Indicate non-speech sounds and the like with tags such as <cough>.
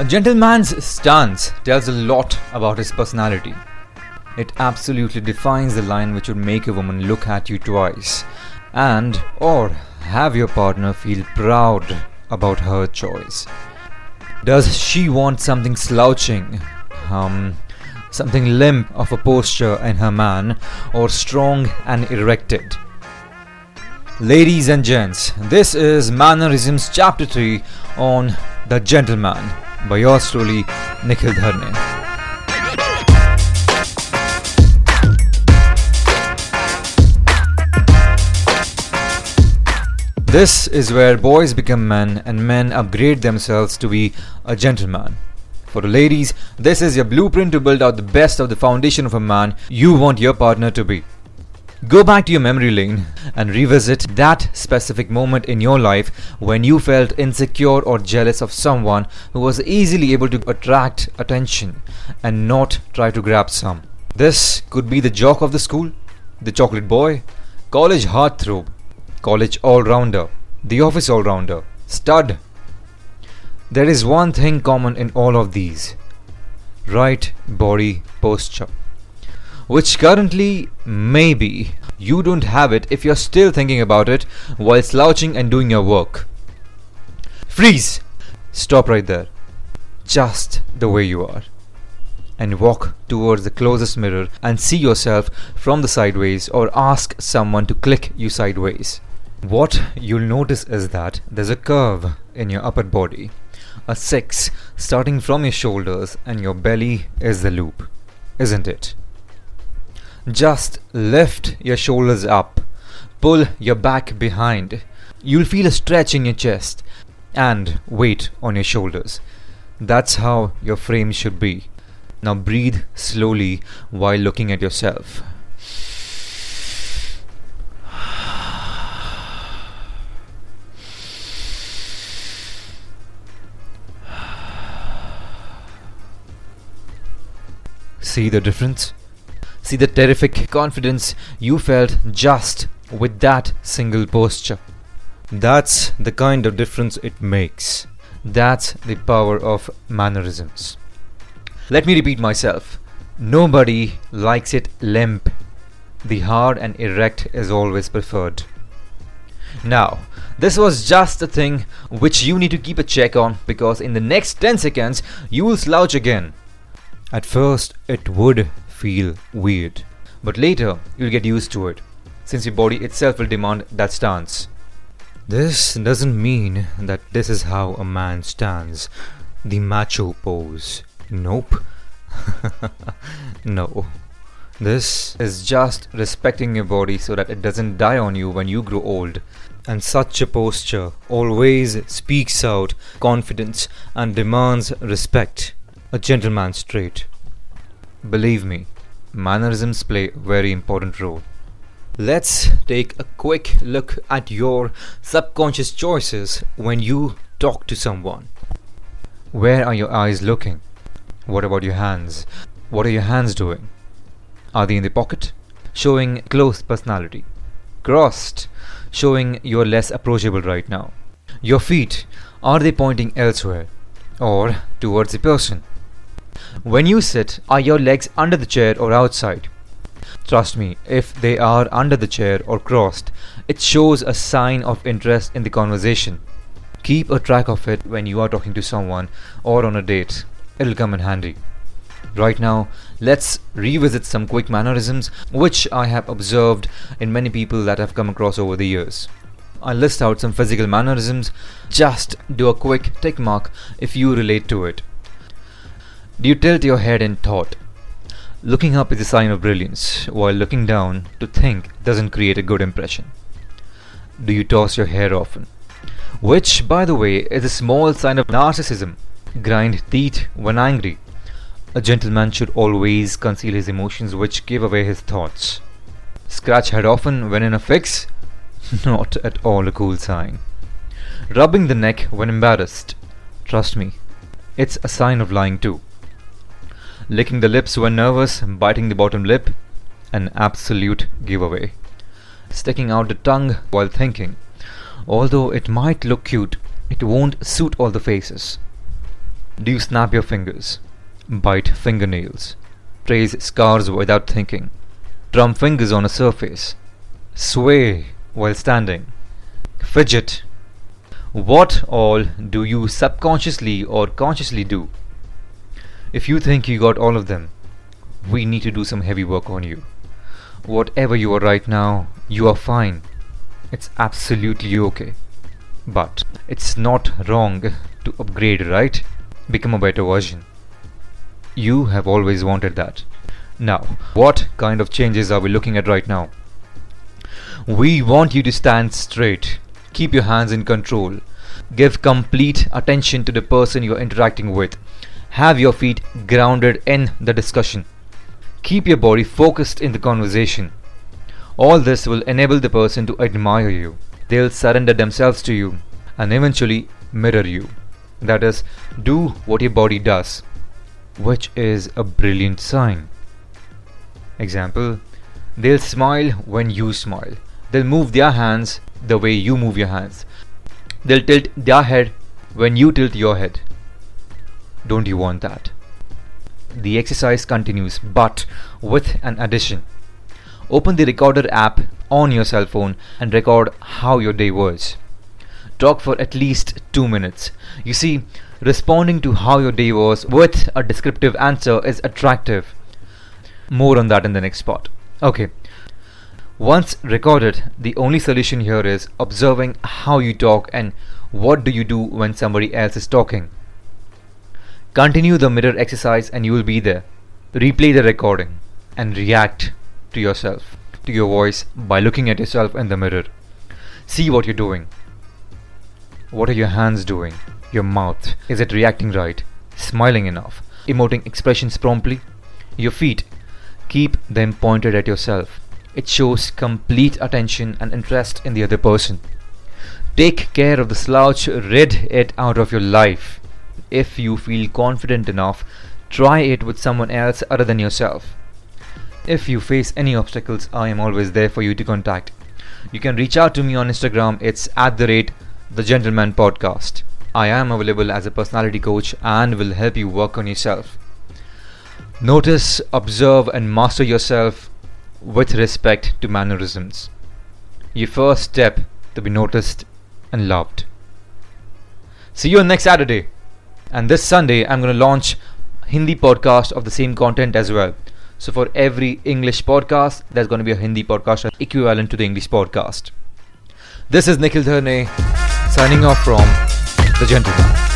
A gentleman's stance tells a lot about his personality. It absolutely defines the line which would make a woman look at you twice and or have your partner feel proud about her choice. Does she want something slouching, um, something limp of a posture in her man, or strong and erected? Ladies and gents, this is Mannerisms Chapter 3 on The Gentleman by yours truly, Nikhil Dharne. This is where boys become men and men upgrade themselves to be a gentleman. For the ladies, this is your blueprint to build out the best of the foundation of a man you want your partner to be. Go back to your memory lane and revisit that specific moment in your life when you felt insecure or jealous of someone who was easily able to attract attention and not try to grab some. This could be the jock of the school, the chocolate boy, college heartthrob, college all rounder, the office all rounder, stud. There is one thing common in all of these right body posture which currently, maybe, you don't have it if you're still thinking about it while slouching and doing your work. Freeze! Stop right there. Just the way you are. And walk towards the closest mirror and see yourself from the sideways or ask someone to click you sideways. What you'll notice is that there's a curve in your upper body, a 6 starting from your shoulders, and your belly is the loop, isn't it? Just lift your shoulders up, pull your back behind. You'll feel a stretch in your chest and weight on your shoulders. That's how your frame should be. Now breathe slowly while looking at yourself. See the difference? See the terrific confidence you felt just with that single posture. That's the kind of difference it makes. That's the power of mannerisms. Let me repeat myself. Nobody likes it limp. The hard and erect is always preferred. Now, this was just a thing which you need to keep a check on because in the next 10 seconds you will slouch again. At first, it would feel weird. But later, you'll get used to it, since your body itself will demand that stance. This doesn't mean that this is how a man stands, the macho pose. Nope. <laughs> no. This is just respecting your body so that it doesn't die on you when you grow old. And such a posture always speaks out confidence and demands respect. A gentleman's trait. Believe me, mannerisms play a very important role. Let's take a quick look at your subconscious choices when you talk to someone. Where are your eyes looking? What about your hands? What are your hands doing? Are they in the pocket? Showing close personality. Crossed, showing you're less approachable right now. Your feet, are they pointing elsewhere? Or towards the person? When you sit, are your legs under the chair or outside? Trust me, if they are under the chair or crossed, it shows a sign of interest in the conversation. Keep a track of it when you are talking to someone or on a date. It'll come in handy. Right now, let's revisit some quick mannerisms which I have observed in many people that I've come across over the years. I'll list out some physical mannerisms. Just do a quick tick mark if you relate to it. Do you tilt your head in thought? Looking up is a sign of brilliance, while looking down to think doesn't create a good impression. Do you toss your hair often? Which, by the way, is a small sign of narcissism. Grind teeth when angry. A gentleman should always conceal his emotions which give away his thoughts. Scratch head often when in a fix? <laughs> Not at all a cool sign. Rubbing the neck when embarrassed? Trust me, it's a sign of lying too licking the lips when nervous, biting the bottom lip, an absolute giveaway. Sticking out the tongue while thinking. Although it might look cute, it won't suit all the faces. Do you snap your fingers? Bite fingernails? Trace scars without thinking? Drum fingers on a surface? Sway while standing? Fidget? What all do you subconsciously or consciously do? If you think you got all of them, we need to do some heavy work on you. Whatever you are right now, you are fine. It's absolutely okay. But it's not wrong to upgrade, right? Become a better version. You have always wanted that. Now, what kind of changes are we looking at right now? We want you to stand straight, keep your hands in control, give complete attention to the person you're interacting with, have your feet grounded in the discussion. Keep your body focused in the conversation. All this will enable the person to admire you. They'll surrender themselves to you and eventually mirror you. That is, do what your body does, which is a brilliant sign. Example They'll smile when you smile. They'll move their hands the way you move your hands. They'll tilt their head when you tilt your head. Don't you want that? The exercise continues, but with an addition. Open the recorder app on your cell phone and record how your day was. Talk for at least two minutes. You see, responding to how your day was with a descriptive answer is attractive. More on that in the next part. Okay. Once recorded, the only solution here is observing how you talk and what do you do when somebody else is talking. Continue the mirror exercise and you will be there. Replay the recording and react to yourself, to your voice by looking at yourself in the mirror. See what you're doing. What are your hands doing? Your mouth. Is it reacting right? Smiling enough? Emoting expressions promptly? Your feet. Keep them pointed at yourself. It shows complete attention and interest in the other person. Take care of the slouch, rid it out of your life if you feel confident enough, try it with someone else other than yourself. If you face any obstacles, I am always there for you to contact. You can reach out to me on Instagram, it's at the rate the gentleman podcast. I am available as a personality coach and will help you work on yourself. Notice, observe, and master yourself with respect to mannerisms. Your first step to be noticed and loved. See you next Saturday. And this Sunday, I'm going to launch Hindi podcast of the same content as well. So for every English podcast, there's going to be a Hindi podcast equivalent to the English podcast. This is Nikhil Dharne signing off from The Gentleman.